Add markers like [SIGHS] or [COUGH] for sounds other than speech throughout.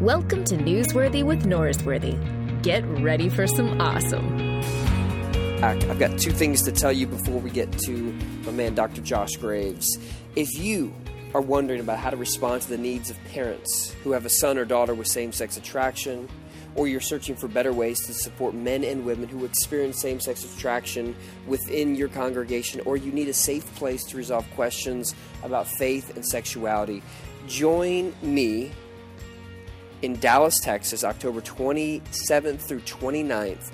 Welcome to Newsworthy with Norsworthy. Get ready for some awesome. I've got two things to tell you before we get to my man, Dr. Josh Graves. If you are wondering about how to respond to the needs of parents who have a son or daughter with same sex attraction, or you're searching for better ways to support men and women who experience same sex attraction within your congregation, or you need a safe place to resolve questions about faith and sexuality, join me in Dallas, Texas, October 27th through 29th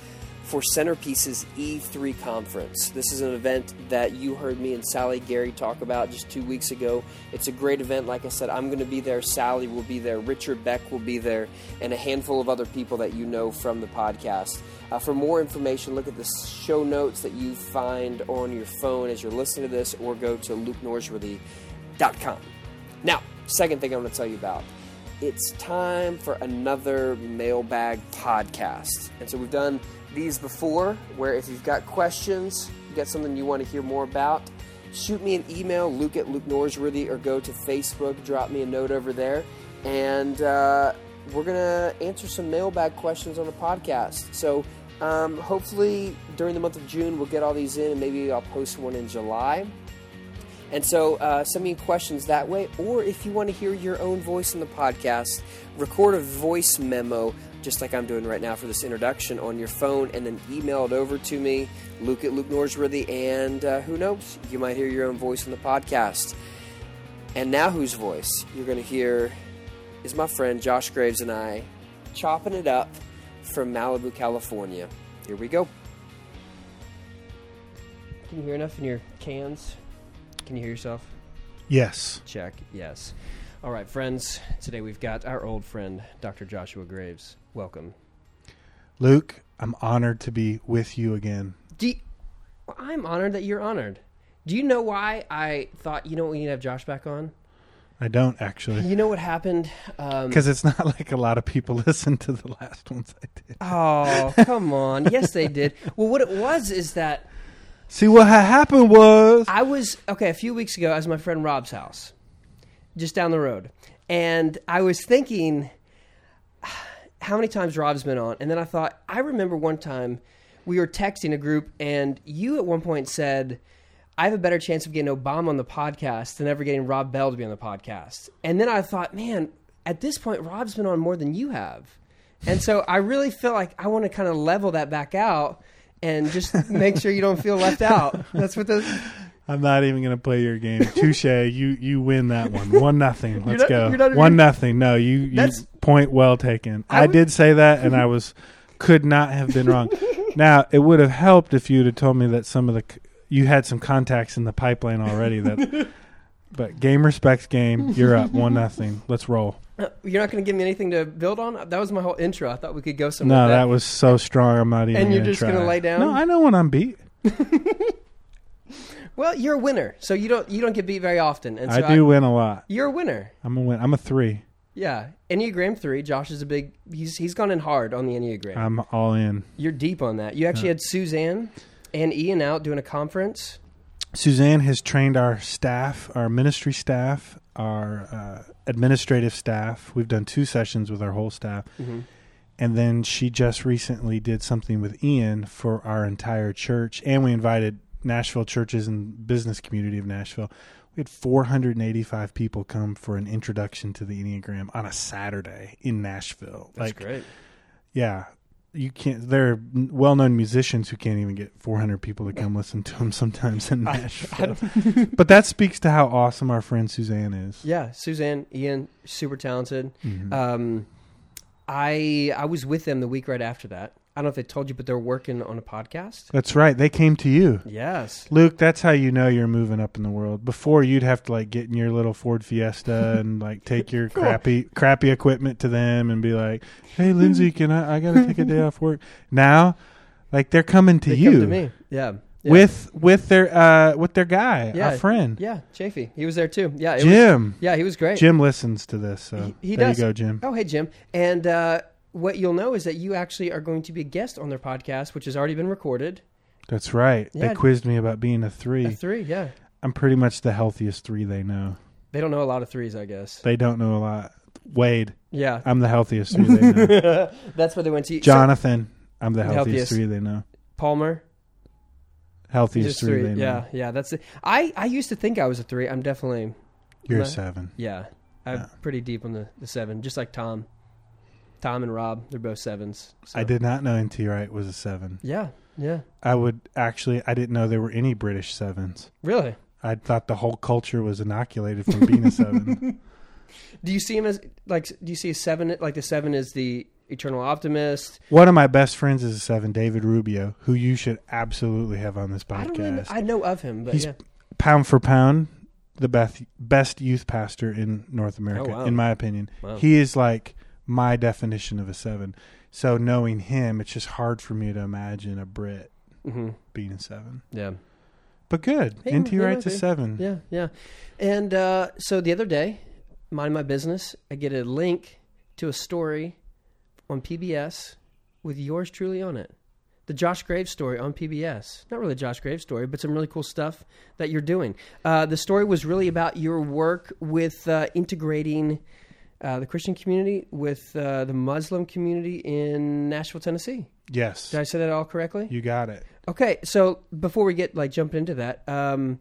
for CenterPeace's E3 conference. This is an event that you heard me and Sally Gary talk about just two weeks ago. It's a great event. Like I said, I'm going to be there. Sally will be there. Richard Beck will be there, and a handful of other people that you know from the podcast. Uh, for more information, look at the show notes that you find on your phone as you're listening to this, or go to lukenorsworthy.com. Now, second thing I'm going to tell you about it's time for another mailbag podcast. And so we've done these before where if you've got questions, you got something you want to hear more about, shoot me an email, luke at Luke Norsworthy, or go to Facebook, drop me a note over there, and uh, we're going to answer some mailbag questions on the podcast. So um, hopefully during the month of June, we'll get all these in, and maybe I'll post one in July. And so uh, send me questions that way, or if you want to hear your own voice in the podcast, record a voice memo, just like I'm doing right now for this introduction, on your phone, and then email it over to me, Luke at Luke Norsworthy, and uh, who knows, you might hear your own voice in the podcast. And now, whose voice you're going to hear is my friend Josh Graves and I chopping it up from Malibu, California. Here we go. Can you hear enough in your cans? Can you hear yourself? Yes. Check. Yes. All right, friends. Today we've got our old friend, Dr. Joshua Graves. Welcome. Luke, I'm honored to be with you again. Do you, I'm honored that you're honored. Do you know why I thought, you know, we need to have Josh back on? I don't actually. You know what happened? Um, Because it's not like a lot of people [LAUGHS] listen to the last ones I did. oh, come on. Yes, they did. [LAUGHS] Well, what it was is that See, what ha- happened was. I was okay. A few weeks ago, I was at my friend Rob's house, just down the road, and I was thinking [SIGHS] how many times Rob's been on, and then I thought I remember one time we were texting a group, and you at one point said. I have a better chance of getting Obama on the podcast than ever getting Rob Bell to be on the podcast. And then I thought, man, at this point, Rob's been on more than you have. And so I really feel like I want to kind of level that back out and just make sure you don't feel left [LAUGHS] out. That's what the I'm not even going to play your game. Touche. You you win that one. One nothing. [LAUGHS] Let's not- go. not one nothing. No, you, you point well taken. I I, would- did say that, and I [LAUGHS] was could not have been wrong. now it would have helped if you'd have told me that some of the you had some contacts in the pipeline already. That, but game respects game. You're up one nothing. Let's roll. Uh, You're not going to give me anything to build on. That was my whole intro. I thought we could go somewhere. No, with that was so strong. I'm not even. And you're gonna just gonna lay down? No, I know when I'm beat. [LAUGHS] Well, you're a winner, so you don't you don't get beat very often. And so I do win a lot. You're a winner. I'm a win. I'm a three. Yeah, Enneagram three. Josh is a big. He's he's gone in hard on the Enneagram. I'm all in. you're deep on that. You actually had Suzanne and Ian out doing a conference. Suzanne has trained our staff, our ministry staff, our uh, administrative staff. We've done two sessions with our whole staff. Mm-hmm. And then she just recently did something with Ian for our entire church. And we invited Nashville churches and business community of Nashville. We had 485 people come for an introduction to the Enneagram on a Saturday in Nashville. That's like, great. yeah, you can't. There are well-known musicians who can't even get 400 people to come listen to them sometimes in [LAUGHS] I- Nashville. [LAUGHS] but that speaks to how awesome our friend Suzanne is. Yeah, Suzanne, Ian, super talented. Mhm. Um, I I was with them the week right after that. I don't know if they told you, but they're working on a podcast. That's right. They came to you. Yes. Luke, that's how you know you're moving up in the world. Before you'd have to like get in your little Ford Fiesta and like take your [LAUGHS] crappy crappy equipment to them and be like, "Hey, Lindsay, can I? I got to take a day off work." Now, like they're coming to they you come to me. Yeah. yeah. with with their uh with their guy, Yeah. our friend yeah, Chafee. He was there too. Yeah. It was, Jim. yeah, he was great. Jim listens to this, so He- he there does. you go, Jim. Oh, hey Jim. And uh, what you'll know is that you actually are going to be a guest on their podcast, which has already been recorded. That's right. Yeah. They quizzed me about being a three. A three, yeah. I'm pretty much the healthiest three they know. They don't know a lot of threes, I guess. They don't know a lot. Wade, Yeah. I'm the healthiest three they know. [LAUGHS] That's where they went to. So, Jonathan, I'm the healthiest, Healthiest. three they know. Palmer. Healthiest three, three. they know. Yeah, yeah. That's it. I I used to think I was a three. I'm definitely You're a seven. yeah. I'm Yeah. pretty deep on the, the seven, just like Tom. Tom and Rob, they're both sevens. So. I did not know NT Wright was a seven. Yeah, yeah. I would actually, I didn't know there were any British sevens. Really? I thought the whole culture was inoculated from being a seven. [LAUGHS] Do you see him as like? Do you see a seven? Like the seven is the eternal optimist. One of my best friends is a seven, David Rubio, who you should absolutely have on this I don't really. Know, podcast. I know of him, but He's yeah. pound for pound, the best best youth pastor in North America, Oh, wow. in my opinion. Wow. He is like my definition of a seven. So knowing him, it's just hard for me to imagine a Brit hmm being a seven. Yeah. But good, He- NT might a seven. Yeah, yeah. And uh, so the other day, mind my business, I get a link to a story on PBS with yours truly on it. The Josh Graves story on PBS. Not really Josh Graves story, but some really cool stuff that you're doing. Uh, the story was really about your work with uh, integrating uh, the Christian community with uh, the Muslim community in Nashville, Tennessee. Yes, Did I say that all correctly? you got it. Okay, so before we get like jump into that, um,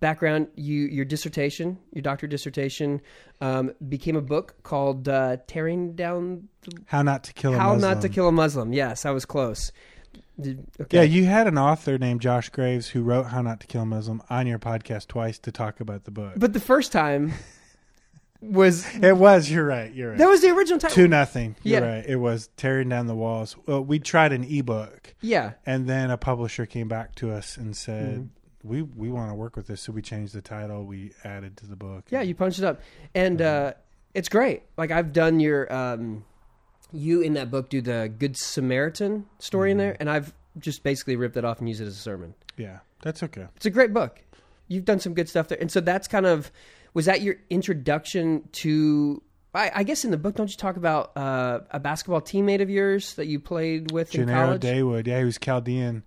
background, you your dissertation, your doctorate dissertation, um, became a book called uh, "Tearing Down How not to kill a How Muslim. Not to Kill a Muslim." Yes, I was close. Did, okay. Yeah, you had an author named Josh Graves who wrote How Not to Kill a Muslim on your podcast twice to talk about the book. but the first time was it was. You're right. You're right. that was the original title. Two nothing. You're Yeah. right. It was tearing down the walls. Well, we tried an ebook, Yeah, and then a publisher came back to us and said, Mhm. "We we want to work with this." So we changed the title. We added to the book. yeah, you punched it up, and uh, it's great. Like I've done your, um, you in that book do the Good Samaritan story in there, and I've just basically ripped it off and used it as a sermon. yeah, that's okay. It's a great book. You've done some good stuff there, and so that's kind of was that your introduction to? I, I guess in the book, don't you talk about uh, a basketball teammate of yours that you played with in Gennaro college? Daywood. Yeah, he was Chaldean,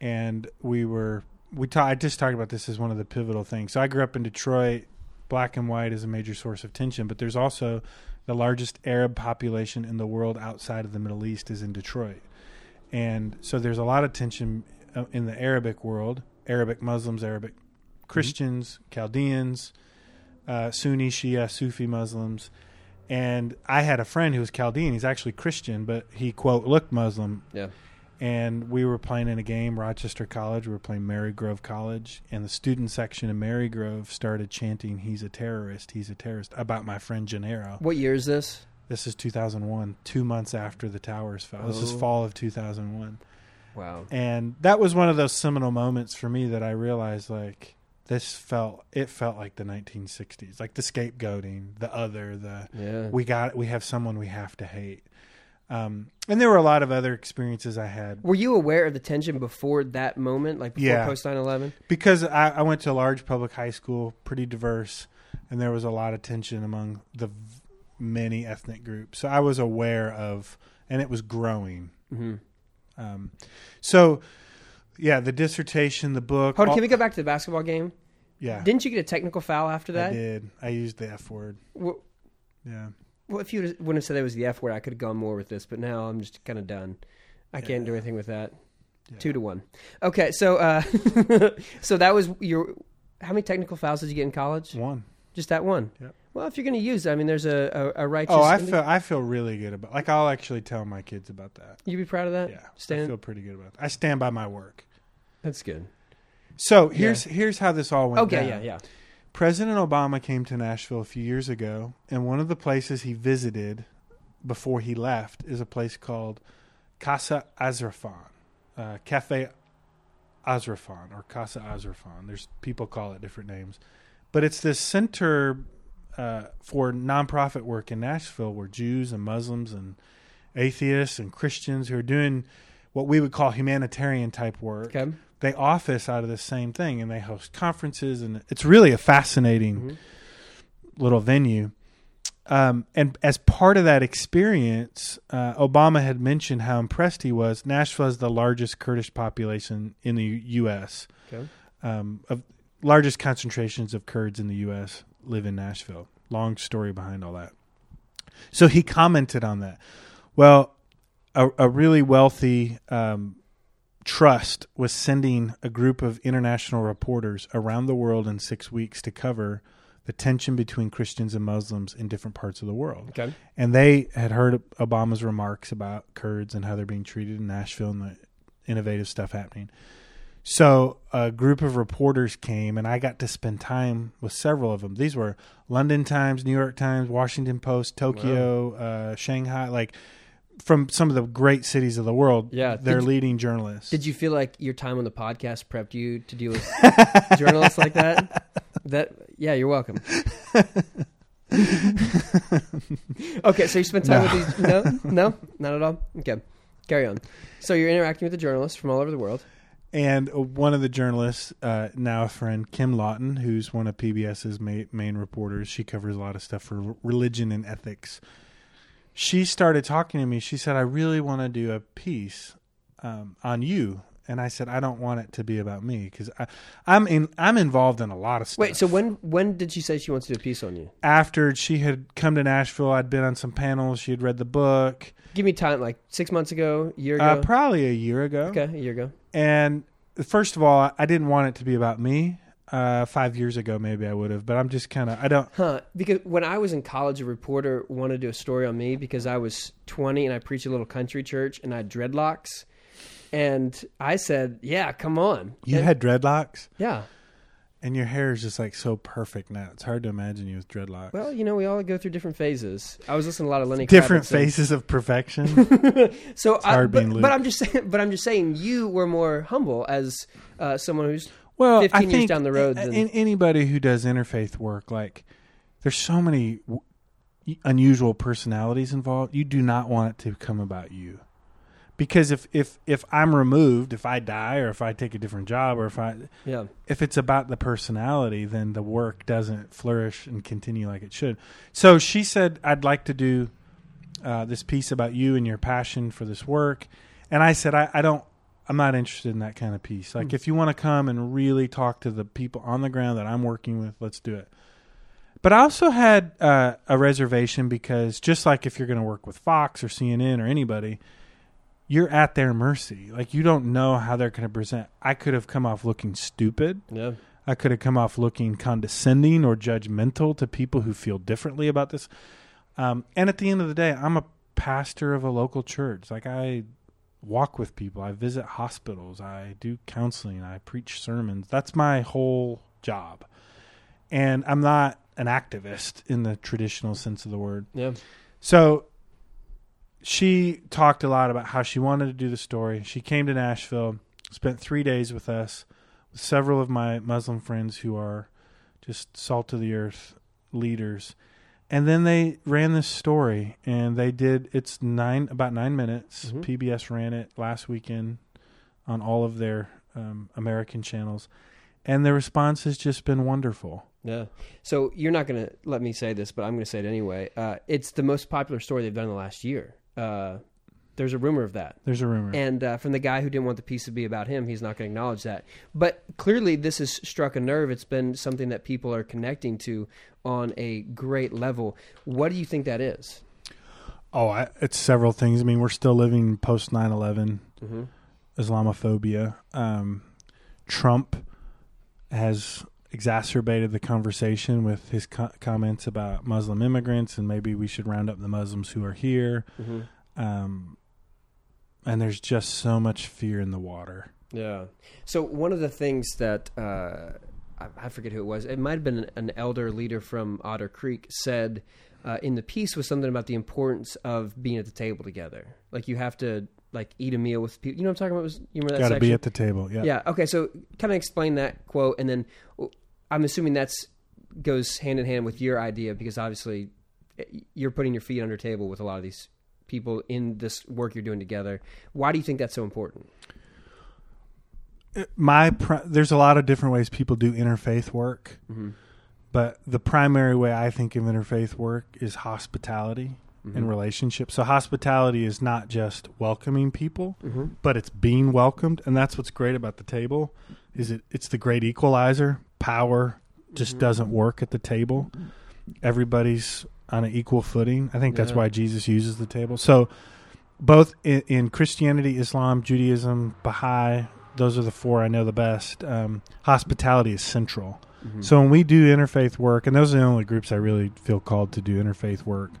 and we were we. Ta- I just talked about this as one of the pivotal things. So I grew up in Detroit. Black and white is a major source of tension, but there's also the largest Arab population in the world outside of the Middle East is in Detroit, and so there's a lot of tension uh, in the Arabic world. Arabic Muslims, Arabic Christians, Chaldeans, uh, Sunni, Shia, Sufi Muslims. And I had a friend who was Chaldean. He's actually Christian, but he quote looked Muslim. Yeah. And we were playing in a game, Rochester College. We were playing Marygrove College, and the student section of Marygrove started chanting, "He's a terrorist! He's a terrorist!" about my friend Gennaro. What year is this? This is 2001, two months after the towers fell. This is Oh. fall of 2001, Wow. and that was one of those seminal moments for me that I realized like this felt it felt like the 1960s, like the scapegoating, the other, the Yeah. we got we have someone we have to hate. Um, and there were a lot of other experiences I had Were you aware of the tension before that moment, like before Yeah. post 9/11? because I, I went to a large public high school, pretty diverse, and there was a lot of tension among the v- many ethnic groups. So I was aware of, and it was growing. Mm-hmm. Um, so, yeah, the dissertation, the book. Hold on, all- can we go back to the basketball game? yeah, Didn't you get a technical foul after that? I did. I used the F word. Well, Yeah. well, if you wouldn't have said that was the F word, I could have gone more with this. But now I'm just kind of done. I can't do anything with that. Yeah. Two to one. Okay, so uh, [LAUGHS] so that was your. How many technical fouls did you get in college? One. Just that one. Yep. Well, if you're going to use, it, I mean, there's a a, a righteous. Oh, I feel I feel really good about. Like I'll actually tell my kids about that. You be proud of that? Yeah, I feel pretty good about. That. I stand by my work. That's good. So here's here's how this all went. Okay. down. Yeah. Yeah. President Obama came to Nashville a few years ago, and one of the places he visited before he left is a place called Casa Azafrán, uh, Cafe Azafrán, or Casa Azafrán. There's people call it different names, but it's this center uh, for nonprofit work in Nashville, where Jews and Muslims and atheists and Christians who are doing what we would call humanitarian type work Okay. they office out of the same thing and they host conferences and it's really a fascinating Mhm. little venue um, and as part of that experience uh, obama had mentioned how impressed he was nashville has the largest kurdish population in the us Okay. um, of largest concentrations of kurds in the us live in nashville long story behind all that So he commented on that. Well, a, a really wealthy um, trust was sending a group of international reporters around the world in six weeks to cover the tension between Christians and Muslims in different parts of the world. Okay. And they had heard Obama's remarks about Kurds and how they're being treated in Nashville and the innovative stuff happening. So a group of reporters came, and I got to spend time with several of them. These were London Times, New York Times, Washington Post, Tokyo, uh, Shanghai, like from some of the great cities of the world. Yeah. they're Did you- leading journalists. Did you feel like your time on the podcast prepped you to deal with [LAUGHS] journalists like that? That yeah, you're welcome. [LAUGHS] okay, so you spent time with these no, no, not at all. Okay, carry on. So you're interacting with the journalists from all over the world. And uh, one of the journalists, uh, now a friend, Kim Lawton, who's one of PBS's ma- main reporters, she covers a lot of stuff for religion and ethics. She started talking to me. She said, "I really want to do a piece um, on you." And I said, "I don't want it to be about me because I'm in. I'm involved in a lot of stuff." Wait, so when when did she say she wants to do a piece on you? after she had come to Nashville, I'd been on some panels. She had read the book, Give me time, like six months ago, year ago. uh, probably a year ago. okay, a year ago. And first of all, I didn't want it to be about me. Uh, five years ago, maybe I would have, but I'm just kind of I don't. Huh? Because when I was in college, a reporter wanted to do a story on me because I was 20 and I preached a little country church and I had dreadlocks, and I said, "Yeah, come on." You And- had dreadlocks, yeah. And your hair is just like so perfect now. It's hard to imagine you with dreadlocks. Well, you know, we all go through different phases. I was listening to a lot of Lenny. different Kravitz and- of perfection. [LAUGHS] So, I, hard but, being Luke. but I'm just saying. But I'm just saying, you were more humble as uh, someone who's well, 15 I years think down the road a- than- in anybody who does interfaith work, like there's so many w- unusual personalities involved. You do not want it to come about you, because if if if I'm removed, if I die, or if I take a different job, or if I yeah. if it's about the personality, then the work doesn't flourish and continue like it should. So she said, "I'd like to do uh, this piece about you and your passion for this work," and I said, "I, I don't. I'm not interested in that kind of piece. Like, if you want to come and really talk to the people on the ground that I'm working with, let's do it." But I also had uh, a reservation because just like if you're going to work with Fox or CNN or anybody, you're at their mercy. Like you don't know how they're going to present. I could have come off looking stupid. Yeah. I could have come off looking condescending or judgmental to people who feel differently about this. Um, and at the end of the day, I'm a pastor of a local church. Like I walk with people, I visit hospitals, I do counseling, I preach sermons. That's my whole job. And I'm not an activist in the traditional sense of the word. Yeah. So she talked a lot about how she wanted to do the story. She came to Nashville, spent three days with us, with several of my Muslim friends who are just salt of the earth leaders. And then they ran this story, and they did. It's nine about nine minutes. Mhm. PBS ran it last weekend on all of their um, American channels, and the response has just been wonderful. Yeah. So you're not going to let me say this, but I'm going to say it anyway. Uh, it's the most popular story they've done in the last year. Uh, there's a rumor of that. There's a rumor. And uh, from the guy who didn't want the piece to be about him, he's not going to acknowledge that. But clearly, this has struck a nerve. It's been something that people are connecting to on a great level. What do you think that is? Oh, I, it's several things. I mean, we're still living post 9 11 Mm-hmm. Islamophobia. Um, Trump has exacerbated the conversation with his co- comments about Muslim immigrants and maybe we should round up the Muslims who are here. Mm-hmm. Um, and there's just so much fear in the water. Yeah. So one of the things that uh, I, I forget who it was. It might have been an, an elder leader from Otter Creek said uh, in the piece was something about the importance of being at the table together. Like you have to like eat a meal with people. You know what I'm talking about? Was you remember that Got to be at the table. Yeah. yeah. Okay. So kind of explain that quote, and then I'm assuming that's goes hand in hand with your idea because obviously eh, you're putting your feet under table with a lot of these people in this work you're doing together. Why do you think that's so important? My pri- there's a lot of different ways people do interfaith work, Mm-hmm. but the primary way I think of interfaith work is hospitality Mm-hmm. and relationships. So hospitality is not just welcoming people, Mm-hmm. but it's being welcomed, and that's what's great about the table. Is it? It's the great equalizer. Power just Mhm. doesn't work at the table. Everybody's on an equal footing. I think that's Yeah. why Jesus uses the table. So, both in, in Christianity, Islam, Judaism, Baha'i, those are the four I know the best. Um, hospitality is central. Mhm. So when we do interfaith work, and those are the only groups I really feel called to do interfaith work.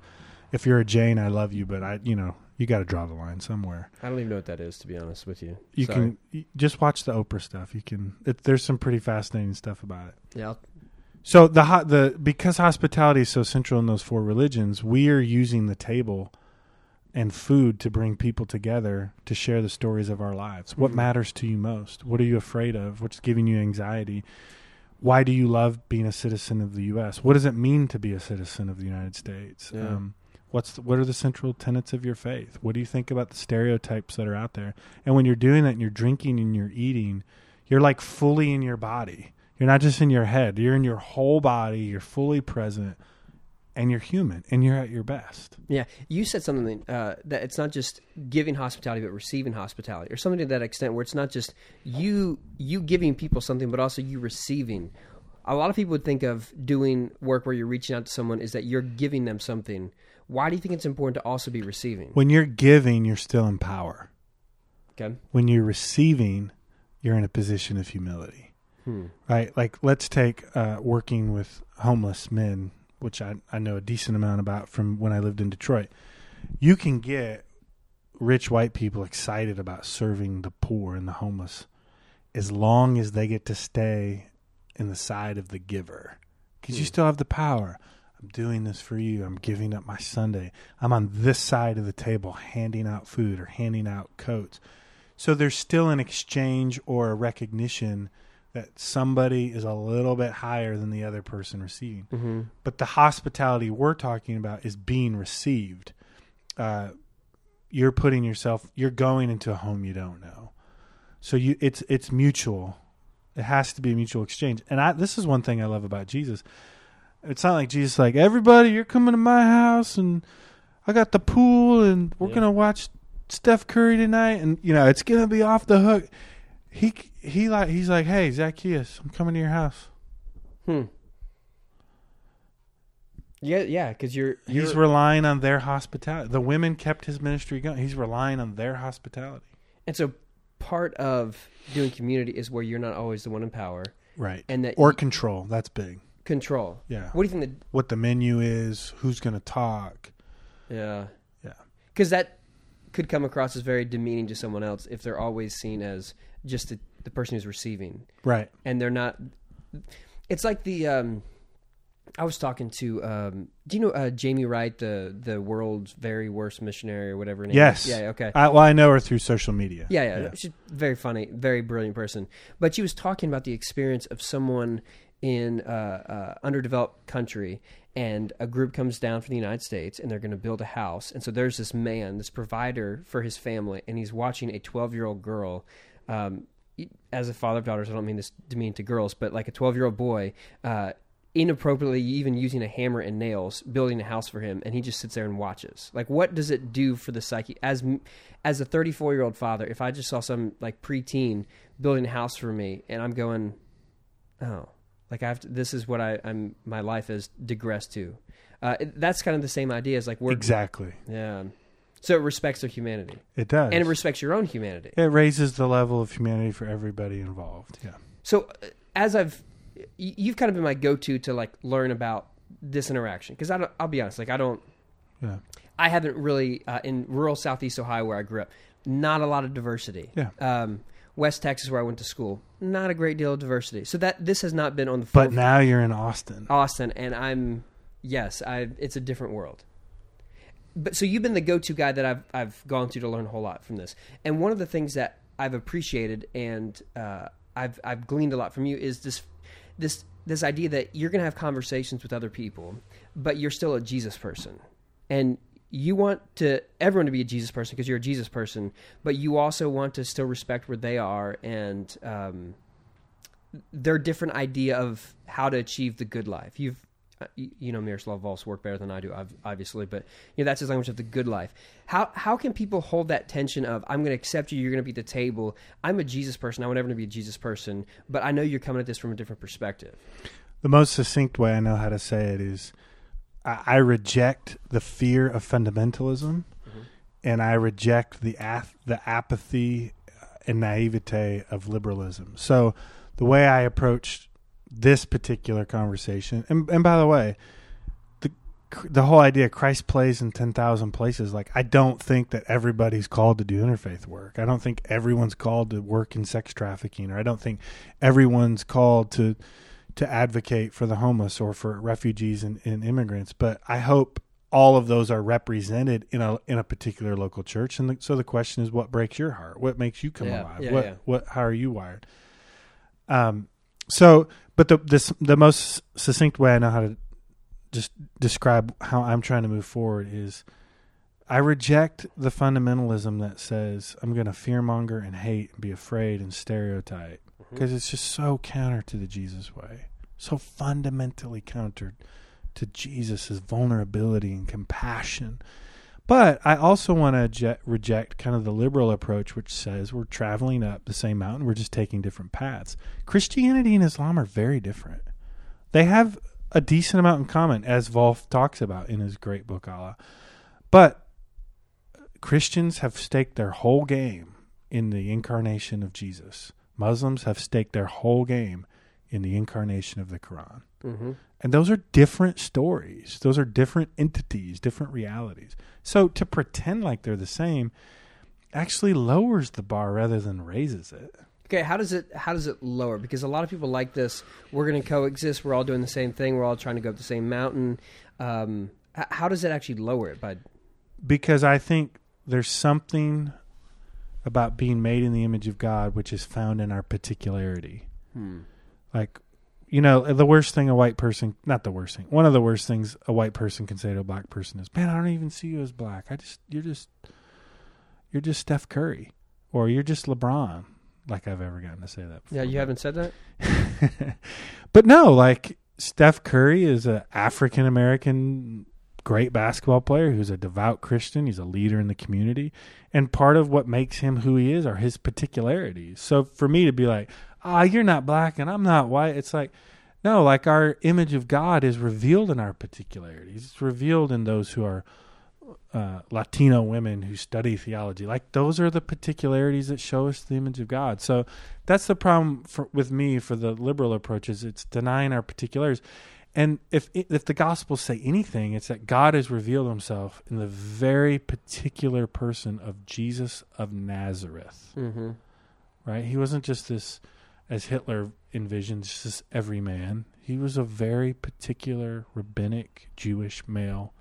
If you're a Jain, I love you, but I, you know, you got to draw the line somewhere. I don't even know what that is, to be honest with you. You Sorry. can you just watch the Oprah stuff. You can. It, there's some pretty fascinating stuff about it. Yeah, I'll- So the the because hospitality is so central in those four religions, we are using the table and food to bring people together to share the stories of our lives. What Mhm. matters to you most? What are you afraid of? What's giving you anxiety? Why do you love being a citizen of the U.S.? What does it mean to be a citizen of the United States? Yeah. Um, what's the, what are the central tenets of your faith? What do you think about the stereotypes that are out there? And when you're doing that, and you're drinking and you're eating, you're like fully in your body. You're not just in your head. You're in your whole body. You're fully present, and you're human, and you're at your best. Yeah, you said something uh, that it's not just giving hospitality, but receiving hospitality, or something to that extent, where it's not just you you giving people something, but also you receiving. A lot of people would think of doing work where you're reaching out to someone is that you're giving them something. Why do you think it's important to also be receiving? When you're giving, you're still in power. Okay. When you're receiving, you're in a position of humility. Hmm. right? Like, let's take uh, working with homeless men, which I, I know a decent amount about from when I lived in Detroit. You can get rich white people excited about serving the poor and the homeless as long as they get to stay in the side of the giver because you Hmm. still have the power. I'm doing this for you. I'm giving up my Sunday. I'm on this side of the table handing out food or handing out coats. So there's still an exchange or a recognition that somebody is a little bit higher than the other person receiving. Mm-hmm. But the hospitality we're talking about is being received. Uh, you're putting yourself. You're going into a home you don't know. So you, it's it's mutual. It has to be a mutual exchange. And I, this is one thing I love about Jesus. It's not like Jesus, like everybody, you're coming to my house, and I got the pool, and we're Yeah. gonna watch Steph Curry tonight, and you know it's gonna be off the hook. He he like he's like, hey Zacchaeus, I'm coming to your house. Hmm. Yeah, yeah, because you're, you're He's relying on their hospitality. The women kept his ministry going. He's relying on their hospitality. and so part of doing community is where you're not always the one in power, Right. and that or you- control. That's big. Control. Yeah. What do you think? The, what the menu is, who's going to talk. Yeah, Yeah. because that could come across as very demeaning to someone else if they're always seen as just the, the person who's receiving, Right. and they're not. It's like the. Um, I was talking to. Um, do you know uh, Jamie Wright, the the world's very worst missionary or whatever? her name Yes. Is? Yeah. Okay. I, well, I know her through social media. Yeah, yeah, She's very funny, very brilliant person. But she was talking about the experience of someone in uh, uh, underdeveloped country, and a group comes down from the United States, and they're going to build a house. And so there's this man, this provider for his family, and he's watching a 12 year old girl. Um, as a father of daughters, I don't mean this to mean to girls, but like a 12 year old boy. Uh, inappropriately even using a hammer and nails building a house for him and he just sits there and watches like what does it do for the psyche as as a 34 year old father if i just saw some like preteen building a house for me and i'm going oh like i have to, this is what i i'm my life has digressed to uh, it- that's kind of the same idea as like we're Exactly. yeah so it respects their humanity It does. and it respects your own humanity it raises the level of humanity for everybody involved. Yeah. So uh, as I've, you've kind of been my go-to to like learn about this interaction because I don't. I'll be honest, like I don't. Yeah. I haven't really uh, in rural Southeast Ohio where I grew up. Not a lot of diversity. Yeah. Um, West Texas where I went to school. Not a great deal of diversity. So that this has not been on the. But now you're in Austin. Austin, and I'm yes, I it's a different world. But so you've been the go-to guy that I've I've gone to to learn a whole lot from this, and one of the things that I've appreciated and uh, I've I've gleaned a lot from you is this this this idea that you're going to have conversations with other people, but you're still a Jesus person, and you want to everyone to be a Jesus person because you're a Jesus person, but you also want to still respect where they are and um, their different idea of how to achieve the good life. You've uh, you, know Miroslav Volf's work better than I do, obviously, but you know that's his language of the good life. How how can people hold that tension of I'm going to accept you, you're going to be the table. I'm a Jesus person. I want everyone to be a Jesus person, but I know you're coming at this from a different perspective. The most succinct way I know how to say it is I, I reject the fear of fundamentalism, mm-hmm. and I reject the ath- the apathy uh, and naivete of liberalism. So the way I approached this particular conversation, and, and by the way, the the whole idea Christ plays in ten thousand places. Like I don't think that everybody's called to do interfaith work. I don't think everyone's called to work in sex trafficking, or I don't think everyone's called to to advocate for the homeless or for refugees and, and immigrants. But I hope all of those are represented in a in a particular local church. And the, so the question is, what breaks your heart? What makes you come Yeah, alive? yeah, what yeah. what how are you wired? Um. So, but the this the most succinct way I know how to just describe how I'm trying to move forward is. I reject the fundamentalism that says I'm going to fearmonger and hate and be afraid and stereotype Mm-hmm. because it's just so counter to the Jesus way, so fundamentally counter to Jesus' vulnerability and compassion. But I also want to reject kind of the liberal approach, which says we're traveling up the same mountain, we're just taking different paths. Christianity and Islam are very different. They have a decent amount in common, as Volf talks about in his great book, Allah. But Christians have staked their whole game in the incarnation of Jesus. Muslims have staked their whole game in the incarnation of the Quran. Mm-hmm. And those are different stories. Those are different entities, different realities. So to pretend like they're the same actually lowers the bar rather than raises it. Okay, how does it how does it lower? Because a lot of people like this. We're going to coexist. We're all doing the same thing. We're all trying to go up the same mountain. Um, how does it actually lower it? By Because I think there's something about being made in the image of God which is found in our particularity. hmm. Like, you know, the worst thing a white person, not the worst thing, one of the worst things a white person can say to a black person is, man, I don't even see you as black. I just, you're just, you're just Steph Curry or you're just LeBron. Like I've ever gotten to say that before. yeah, you haven't said that. [LAUGHS] but no, like Steph Curry is an African American great basketball player who's a devout Christian. He's a leader in the community. And part of what makes him who he is are his particularities. So for me to be like, ah, you're not black and I'm not white, it's like, no, like our image of God is revealed in our particularities. It's revealed in those who are uh, Latino women who study theology. Like those are the particularities that show us the image of God. So that's the problem for, with me for the liberal approaches. It's denying our particulars. And if if the gospels say anything, it's that God has revealed Himself in the very particular person of Jesus of Nazareth. Mm-hmm. Right? He wasn't just this, as Hitler envisioned, just this everyman. He was a very particular rabbinic Jewish male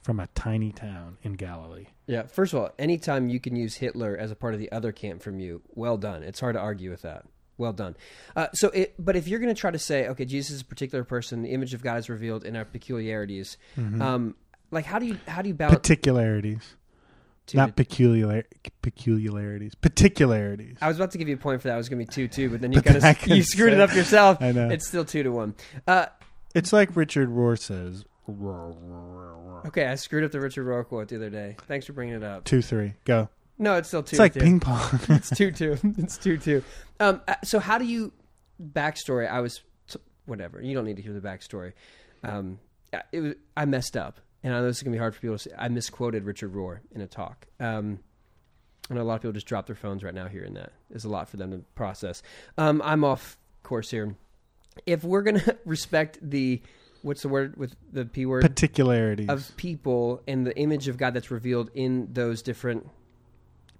from a tiny town in Galilee. Yeah. First of all, anytime you can use Hitler as a part of the other camp from you, well done. It's hard to argue with that. Well done. Uh, so, it, but if you're going to try to say, okay, Jesus is a particular person, the image of God is revealed in our peculiarities. Um, like, how do you how do you balance? Particularities, not peculiar peculiarities. Particularities. I was about to give you a point for that. It was going to be two two, but then you kind of you screwed say it up yourself. I know. It's still two to one. Uh, It's like Richard Rohr says. okay, I screwed up the Richard Rohr quote the other day. Thanks for bringing it up. Two three go. No, it's still two. It's like two. ping pong. [LAUGHS] it's two two. [LAUGHS] It's two two. Um, uh, so how do you backstory? I was t- whatever. You don't need to hear the backstory. Um, it was I messed up, and I know this is gonna be hard for people to see. I misquoted Richard Rohr in a talk. Um, I know a lot of people just drop their phones right now hearing that. It's a lot for them to process. Um, I'm off course here. If we're gonna [LAUGHS] respect the what's the word with the p word Particularities. of people and the image of God that's revealed in those different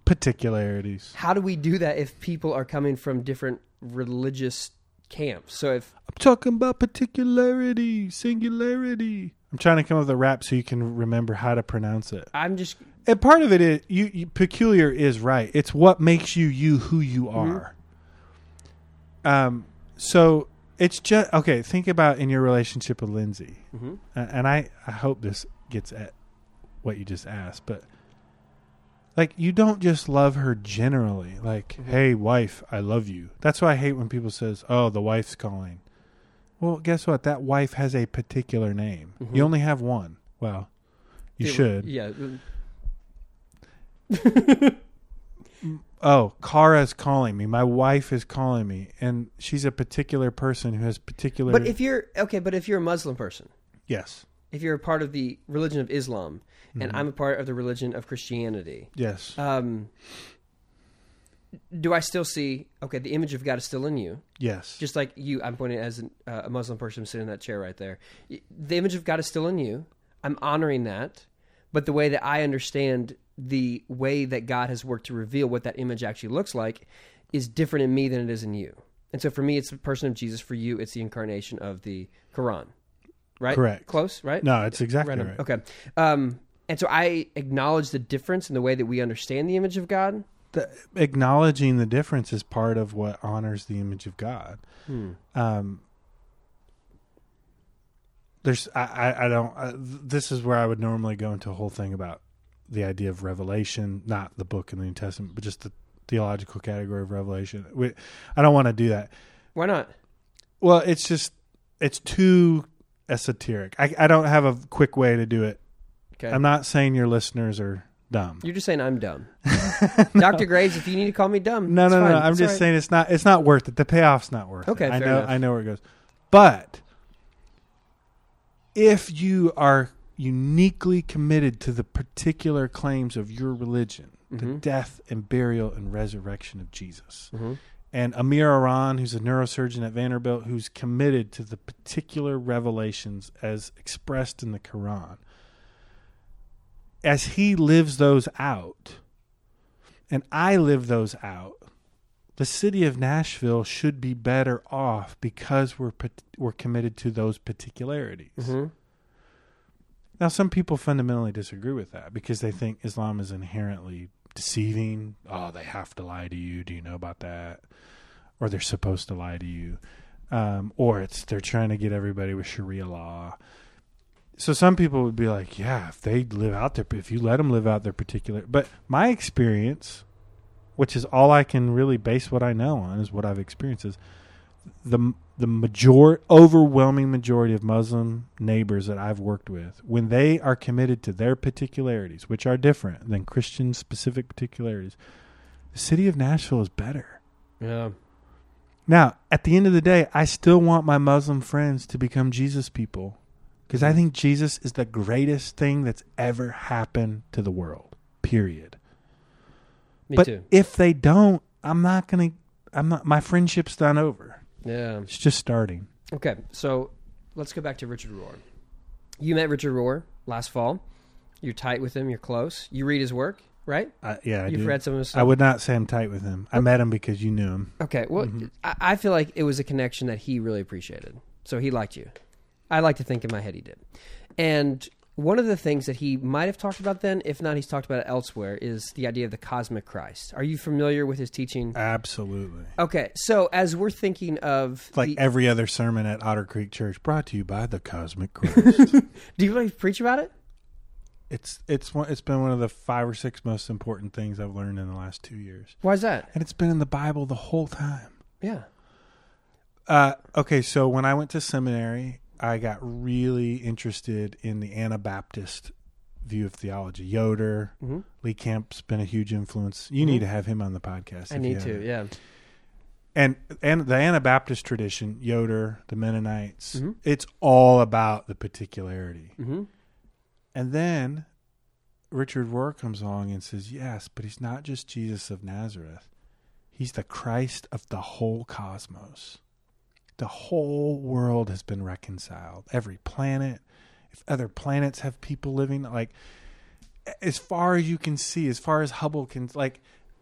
Particularities. how do we do that if people are coming from different religious camps? So if I'm talking about particularity, singularity. I'm trying to come up with a rap so you can remember how to pronounce it. I'm just And part of it is you, you peculiar is right. It's what makes you you who you are. Um so it's just okay, think about in your relationship with Lindsay. Mhm. Uh, and I I hope this gets at what you just asked, but like you don't just love her generally. Like, hey wife, I love you. That's why I hate when people says, "Oh, the wife's calling." Well, guess what? That wife has a particular name. Mhm. You only have one. Well, you it- should. yeah. [LAUGHS] oh, Kara's calling me. My wife is calling me, and she's a particular person who has particular. But if you're okay, but if you're a Muslim person, yes, if you're a part of the religion of Islam and Mm-hmm. I'm a part of the religion of Christianity, Yes. um, do I still see? Okay, the image of God is still in you, yes. just like you. I'm pointing as an, uh, a Muslim person sitting in that chair right there. The image of God is still in you. I'm honoring that, but the way that I understand the way that God has worked to reveal what that image actually looks like is different in me than it is in you. And so for me, it's the person of Jesus. For you, it's the incarnation of the Quran. Right? Correct. Close, right? no, it's exactly Random. right. Okay. Um, and so I acknowledge the difference in the way that we understand the image of God. The, acknowledging the difference is part of what honors the image of God. Um, there's, I, I, I don't. Uh, th- this is where I would normally go into a whole thing about the idea of revelation, not the book in the New Testament, but just the theological category of revelation. We, I don't want to do that. Why not? Well, it's just it's too esoteric. I, I don't have a quick way to do it. Okay. I'm not saying your listeners are dumb. You're just saying I'm dumb. [LAUGHS] Dr. Graves, if you need to call me dumb. No, no, no. I'm It's just right. saying it's not. It's not worth it. The payoff's not worth Okay, it. I know. enough. I know where it goes. But if you are uniquely committed to the particular claims of your religion, the Mhm. death and burial and resurrection of Jesus, Mhm. and Amir Aran, who's a neurosurgeon at Vanderbilt, who's committed to the particular revelations as expressed in the Quran, as he lives those out, and I live those out, the city of Nashville should be better off because we're we're committed to those particularities. Mhm. Now, some people fundamentally disagree with that because they think Islam is inherently deceiving. Oh, they have to lie to you. Do you know about that? Or they're supposed to lie to you. Um, or it's they're trying to get everybody with Sharia law. So some people would be like, yeah, if they live out their, if you let them live out their particular. But my experience, which is all I can really base what I know on, is what I've experienced. Is the the major overwhelming majority of Muslim neighbors that I've worked with, when they are committed to their particularities, which are different than Christian specific particularities, the city of Nashville is better. Yeah. Now, at the end of the day, I still want my Muslim friends to become Jesus people because I think Jesus is the greatest thing that's ever happened to the world. Period. Me but too. if they don't, I'm not going to I'm not my friendship's done over. Yeah. It's just starting. Okay, so let's go back to Richard Rohr. You met Richard Rohr last fall. You're tight with him. You're close. You read his work, right? I, yeah, I You've do. read some of his stuff. I would not say I'm tight with him. I met him because you knew him. Okay, well, Mm-hmm. I, I feel like it was a connection that he really appreciated. So he liked you. I like to think in my head he did. And one of the things that he might have talked about then, if not, he's talked about it elsewhere, is the idea of the cosmic Christ. Are you familiar with his teaching? Absolutely. Okay, so as we're thinking of, Like the, every other sermon at Otter Creek Church, brought to you by the Cosmic [LAUGHS] Christ. do you really preach about it? it's it's one, it's been one of the five or six most important things I've learned in the last two years, Why is that? and it's been in the Bible the whole time. Yeah. Uh, okay, so when I went to seminary, I got really interested in the Anabaptist view of theology. Yoder, hmm Lee Camp's been a huge influence. You need to have him on the podcast. I need to, yeah. and and the Anabaptist tradition, Yoder, the Mennonites, Mhm. it's all about the particularity. hmm And then Richard Rohr comes along and says, "Yes, but he's not just Jesus of Nazareth. He's the Christ of the whole cosmos. The whole world has been reconciled. Every planet, if other planets have people living like as far as you can see, as far as Hubble can like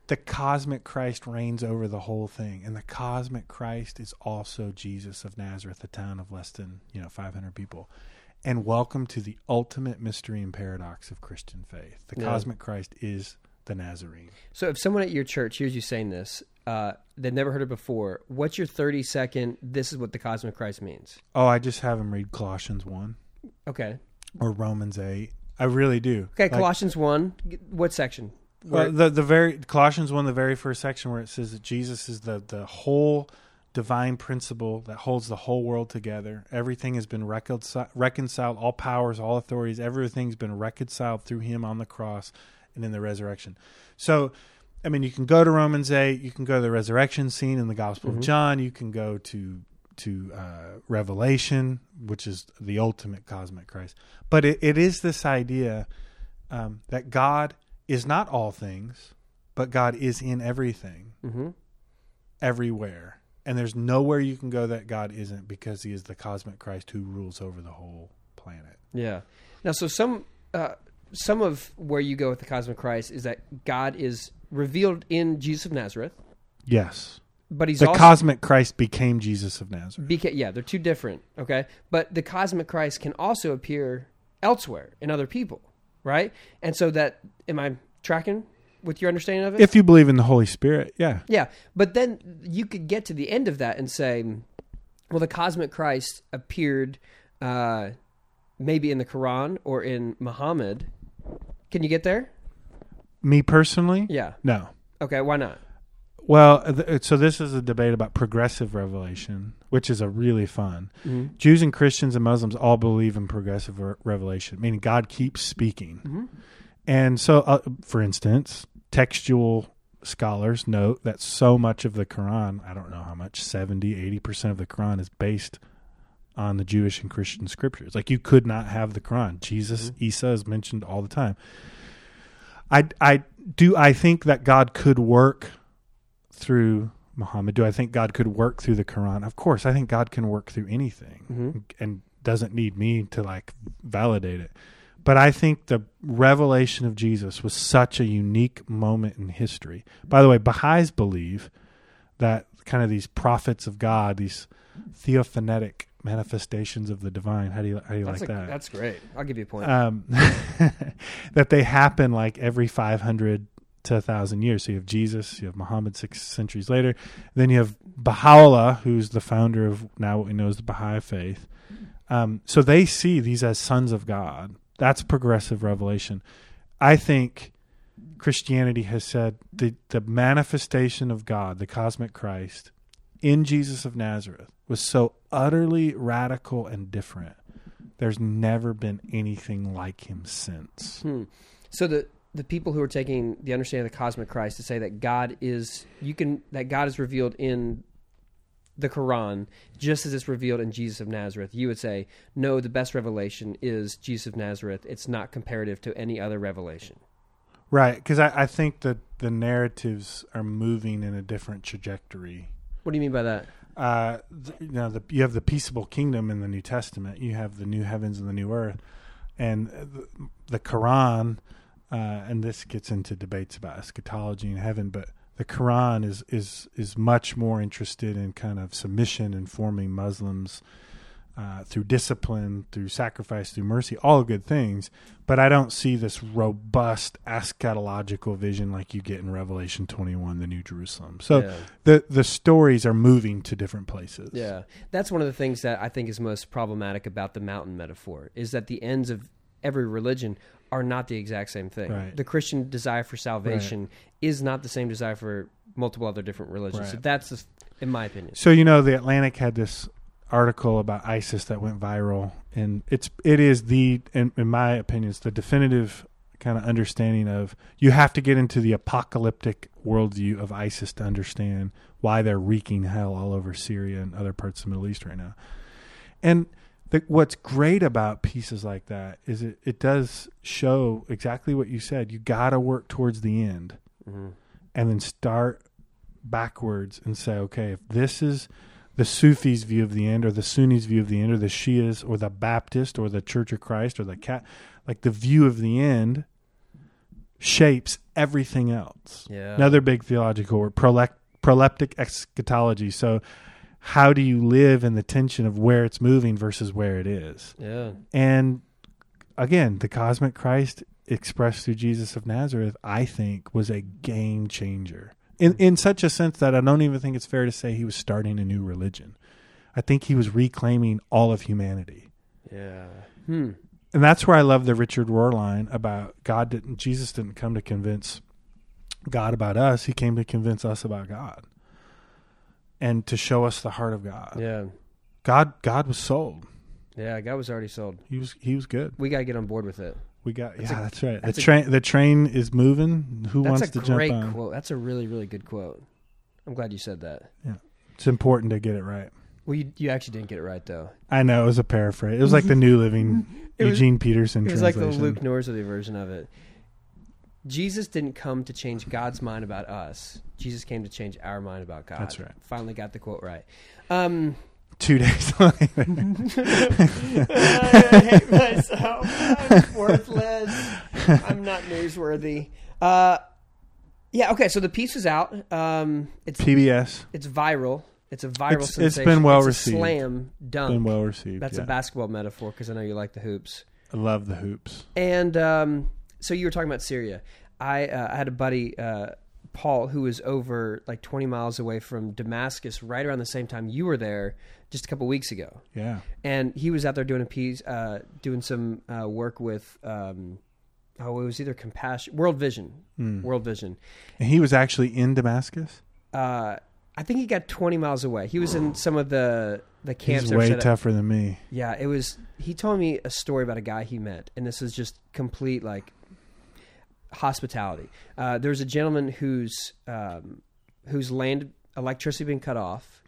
the cosmic Christ reigns over the whole thing, and the cosmic Christ is also Jesus of Nazareth, a town of less than you know 500 people. And welcome to the ultimate mystery and paradox of Christian faith. The Yeah. cosmic Christ is the Nazarene. So if someone at your church hears you saying this, uh, they've never heard it before, what's your 30 second, this is what the cosmic Christ means? Oh, I just have him read Colossians 1 Okay. or Romans 8. I really do. Okay, Like, Colossians 1, what section? Well, the the very Colossians one, the very first section where it says that Jesus is the the whole divine principle that holds the whole world together. Everything has been reconciled, reconciled. All powers, all authorities, everything's been reconciled through Him on the cross and in the resurrection. So, I mean, you can go to Romans eight. You can go to the resurrection scene in the Gospel Mhm. of John. You can go to to uh, Revelation, which is the ultimate cosmic Christ. But it, it is this idea um, that God is not all things, but God is in everything, Mm-hmm. everywhere. And there's nowhere you can go that God isn't because he is the cosmic Christ who rules over the whole planet. Yeah. Now, so some uh, some of where you go with the cosmic Christ is that God is revealed in Jesus of Nazareth, Yes. but he's The also cosmic Christ became Jesus of Nazareth. Beca- yeah, they're two different. Okay, but the cosmic Christ can also appear elsewhere in other people, right? And so that am I tracking with your understanding of it? If you believe in the Holy Spirit, yeah. yeah, but then you could get to the end of that and say, well, the cosmic Christ appeared uh, maybe in the Quran or in Muhammad. Can you get there? Me personally, Yeah. no. Okay. Why not? Well, th- so this is a debate about progressive revelation, which is a really fun. Mm-hmm. Jews and Christians and Muslims all believe in progressive re- revelation, meaning God keeps speaking. Mm-hmm. And so, uh, for instance, textual scholars note that so much of the Quran, I don't know how much, 70, 80% of the Quran is based on the Jewish and Christian scriptures. Like you could not have the Quran. Jesus, Mm-hmm. Isa is mentioned all the time. I, I do I think that God could work through Muhammad? Do I think God could work through the Quran? Of course, I think God can work through anything Mhm. and doesn't need me to like validate it. But I think the revelation of Jesus was such a unique moment in history. By the way, Baha'is believe that kind of these prophets of God, these theophanetic manifestations of the divine. How do you how do you That's like a- that? That's great. I'll give you a point. um, [LAUGHS] that they happen like every 500 to 1,000 years. So you have Jesus, you have Muhammad six centuries later. Then you have Baha'u'llah, who's the founder of now what we know as the Baha'i faith. Um, so they see these as sons of God. That's progressive revelation. I think Christianity has said the, the manifestation of God, the cosmic Christ, in Jesus of Nazareth was so utterly radical and different. There's never been anything like him since. Hmm. So the the people who are taking the understanding of the cosmic Christ to say that God is you can that God is revealed in the Quran just as it's revealed in Jesus of Nazareth, you would say no. The best revelation is Jesus of Nazareth. It's not comparative to any other revelation. Right, because I, I think that the narratives are moving in a different trajectory. What do you mean by that? Uh, you know, the, you have the peaceable kingdom in the New Testament. You have the new heavens and the new earth, and the, the Quran. Uh, and this gets into debates about eschatology and heaven, but the Quran is is is much more interested in kind of submission and forming Muslims uh, through discipline, through sacrifice, through mercy, all good things. But I don't see this robust eschatological vision like you get in Revelation 21, the New Jerusalem. So yeah. the the stories are moving to different places. Yeah, that's one of the things that I think is most problematic about the mountain metaphor is that the ends of every religion are not the exact same thing. Right. The Christian desire for salvation is not the same desire for multiple other different religions. So that's, the, in my opinion. So you know, the Atlantic had this article about ISIS that went viral, and it's it is the in, in my opinion, it's the definitive kind of understanding of you have to get into the apocalyptic worldview of ISIS to understand why they're wreaking hell all over Syria and other parts of the Middle East right now. And the, what's great about pieces like that is it, it does show exactly what you said. You got to work towards the end hmm and then start backwards and say, okay, if this is the Sufis' view of the end, or the Sunnis' view of the end, or the Shias, or the Baptist, or the Church of Christ, or the cat, like the view of the end shapes everything else. Yeah. Another big theological word, prolec- proleptic eschatology. So, how do you live in the tension of where it's moving versus where it is? Yeah. And again, the cosmic Christ expressed through Jesus of Nazareth, I think, was a game changer. In in such a sense that I don't even think it's fair to say he was starting a new religion. I think he was reclaiming all of humanity. Yeah. Hmm. And that's where I love the Richard Rohr line about God didn't Jesus didn't come to convince God about us, he came to convince us about God. And to show us the heart of God. Yeah. God God was sold. Yeah. God was already sold. He was he was good. We got to get on board with it. We got That's yeah, a- that's right. The that's a- train the train is moving. Who wants to jump on? That's a great quote. That's a really, really good quote. I'm glad you said that. Yeah, it's important to get it right. Well, you you actually didn't get it right though. I know it was a paraphrase. It was like the New Living [LAUGHS] It was- Eugene Peterson translation. It was like the Luke Norsworthy version of it. Jesus didn't come to change God's mind about us. Jesus came to change our mind about God. That's right. Finally got the quote right. Um, Two days [LAUGHS] later. I hate myself. I'm worthless. I'm not newsworthy. Uh, yeah. Okay. So the piece is out. Um, it's PBS it's viral. It's a viral It's- it's sensation. been well It's received. slam dunk. been well received. That's yeah. a basketball metaphor because I know you like the hoops. I love the hoops. And um, so you were talking about Syria. I, uh, I had a buddy, uh, Paul, who was over like 20 miles away from Damascus right around the same time you were there just a couple weeks ago. Yeah. And he was out there doing a piece, uh, doing some uh, work with, um, oh, it was either Compassion, World Vision, Mm. World Vision. And he was actually in Damascus. Uh, I think he got 20 miles away. He was in some of the the camps. He's way set up- tougher than me. Yeah, it was. He told me a story about a guy he met, and this is just complete like hospitality. Uh, there was a gentleman whose um, whose land electricity had been cut off.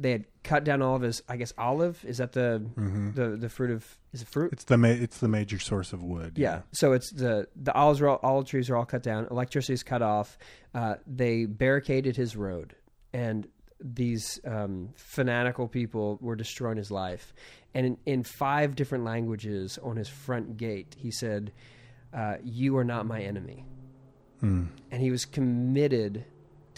They had cut down all of his, I guess, olive. Is that the hmm the the fruit of? Is it fruit? It's the ma- it's the major source of wood. Yeah. So it's the the olives are all, olive trees are all cut down. Electricity is cut off. Uh, they barricaded his road, and these um, fanatical people were destroying his life. And in, in five different languages on his front gate, he said, uh, "You are not my enemy." Mm. and he was committed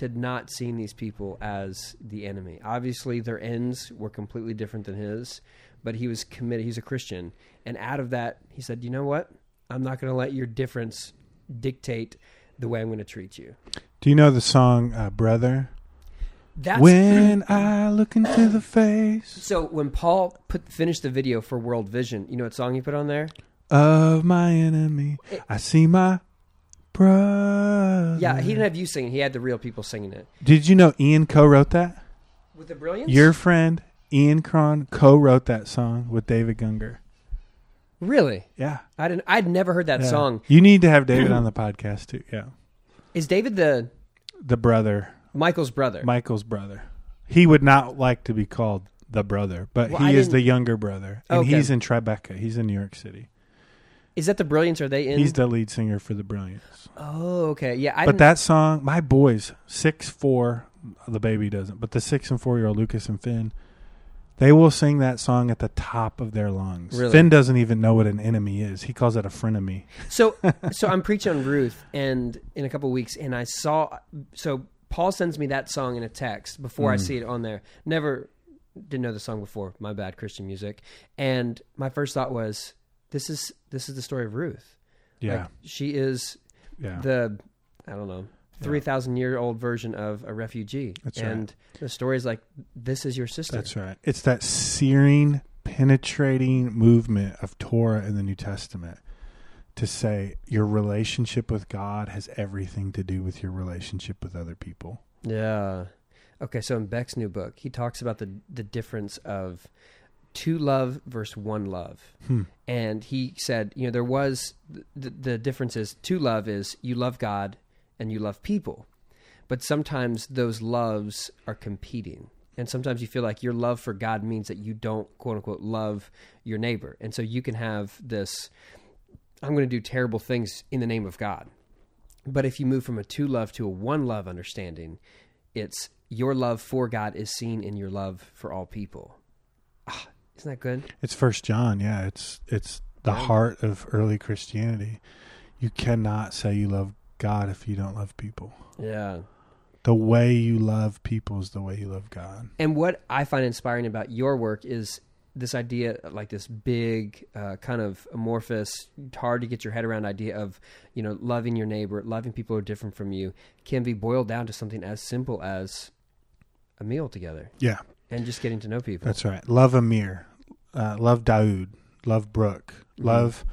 to not seeing these people as the enemy. Obviously, their ends were completely different than his, but he was committed. He's a Christian, and out of that, he said, "You know what? I'm not going to let your difference dictate the way I'm going to treat you." Do you know the song uh, "Brother"? That's when I look into the face so. When Paul put finished the video for World Vision, you know what song he put on there? of my enemy, I see my brother. Yeah, he didn't have you singing. He had the real people singing it Did you know Ian co-wrote that? with the brilliance. Your friend Ian Cron co-wrote that song with David Gungor. really? Yeah, I didn't. I'd never heard that yeah. song. You need to have David on the podcast too. Yeah, Is David the the brother, Michael's brother? Michael's brother. He would not like to be called the brother, but Well, I he is didn't- the younger brother, and Okay. he's in Tribeca. He's in New York City. Is that the Brilliance? Are they in? He's the lead singer for the Brilliance. oh, okay. Yeah, I but didn't- that song, my boys, six four, the baby doesn't, but the six and four year old Lucas and Finn, they will sing that song at the top of their lungs. Really? Finn doesn't even know what an enemy is. He calls it a frenemy. So, [LAUGHS] so I'm preaching on Ruth, and in a couple of weeks, and I saw. So Paul sends me that song in a text before I Mm. see it on there. Never didn't know the song before. My bad, Christian music. And my first thought was, this is this is the story of Ruth. Yeah, Like, she is yeah. the I don't know three thousand year old version of a refugee. That's right. and the story is like, this is your sister. That's right. It's that searing, penetrating movement of Torah in the New Testament to say your relationship with God has everything to do with your relationship with other people. Yeah. Okay, so in Beck's new book, he talks about the the difference of two love versus one love. Hmm. And he said, you know, there was the, the difference is two love is you love God and you love people. But sometimes those loves are competing. And sometimes you feel like your love for God means that you don't quote unquote love your neighbor. And so you can have this I'm going to do terrible things in the name of God. But if you move from a two love to a one love understanding, it's your love for God is seen in your love for all people. Ah, isn't that good? It's First John, yeah. It's it's the heart of early Christianity. You cannot say you love God if you don't love people. Yeah. The way you love people is the way you love God. And what I find inspiring about your work is this idea, like this big, uh, kind of amorphous, hard to get your head around idea of, you know, loving your neighbor, loving people who are different from you, can be boiled down to something as simple as a meal together Yeah, and just getting to know people. that's right. Love Amir, uh, love Daoud, love Brooke, Mhm. love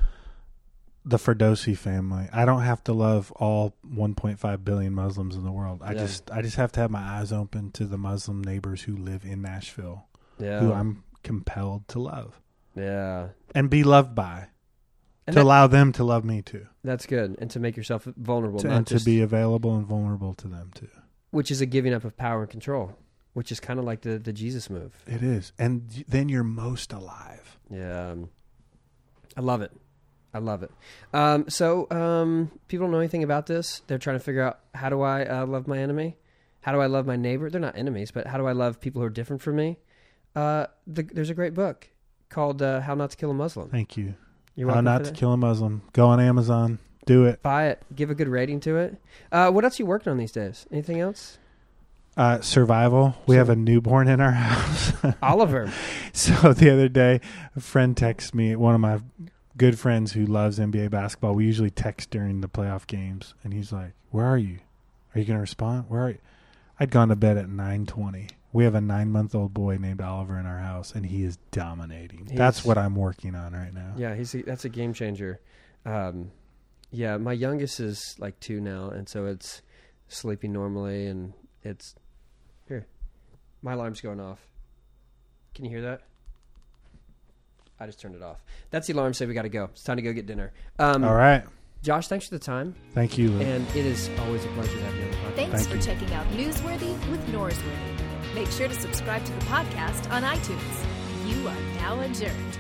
the Ferdosi family. I don't have to love all 1.5 billion Muslims in the world. I Yeah. just I just have to have my eyes open to the Muslim neighbors who live in Nashville, yeah. who I'm compelled to love yeah. and be loved by. And to that- allow them to love me too, That's good. And to make yourself vulnerable, to, and to be available and vulnerable to them too. which is a giving up of power and control. Which is kind of like the the Jesus move. It is, and then you're most alive. Yeah, um, I love it. I love it. Um, so um, people don't know anything about this. They're trying to figure out how do I uh, love my enemy? How do I love my neighbor? They're not enemies, but how do I love people who are different from me? Uh, the, there's a great book called uh, "How Not to Kill a Muslim." Thank you. You're How not to kill a Muslim? Go on Amazon. Do it. Buy it. Give a good rating to it. Uh, what else are you working on these days? Anything else? Uh, survival. We have a newborn in our [LAUGHS] house. Oliver. [LAUGHS] So the other day, a friend texted me, one of my good friends who loves NBA basketball. We usually text during the playoff games, and he's like, "Where are you? Are you going to respond? Where are you?" I'd gone to bed at nine twenty. We have a nine month old boy named Oliver in our house, and he is dominating. That's what I'm working on right now. Yeah, he's a, that's a game changer. Um, yeah, my youngest is like two now, and so it's sleeping normally, and it's. My alarm's going off. Can you hear that? I just turned it off. That's the alarm. Say we got to go. It's time to go get dinner. Um, All right. Josh, thanks for the time, Thank you. Lou. and it is always a pleasure to have you on the podcast. Thanks Thank for you. checking out Newsworthy with Norsworthy. Make sure to subscribe to the podcast on iTunes. You are now adjourned.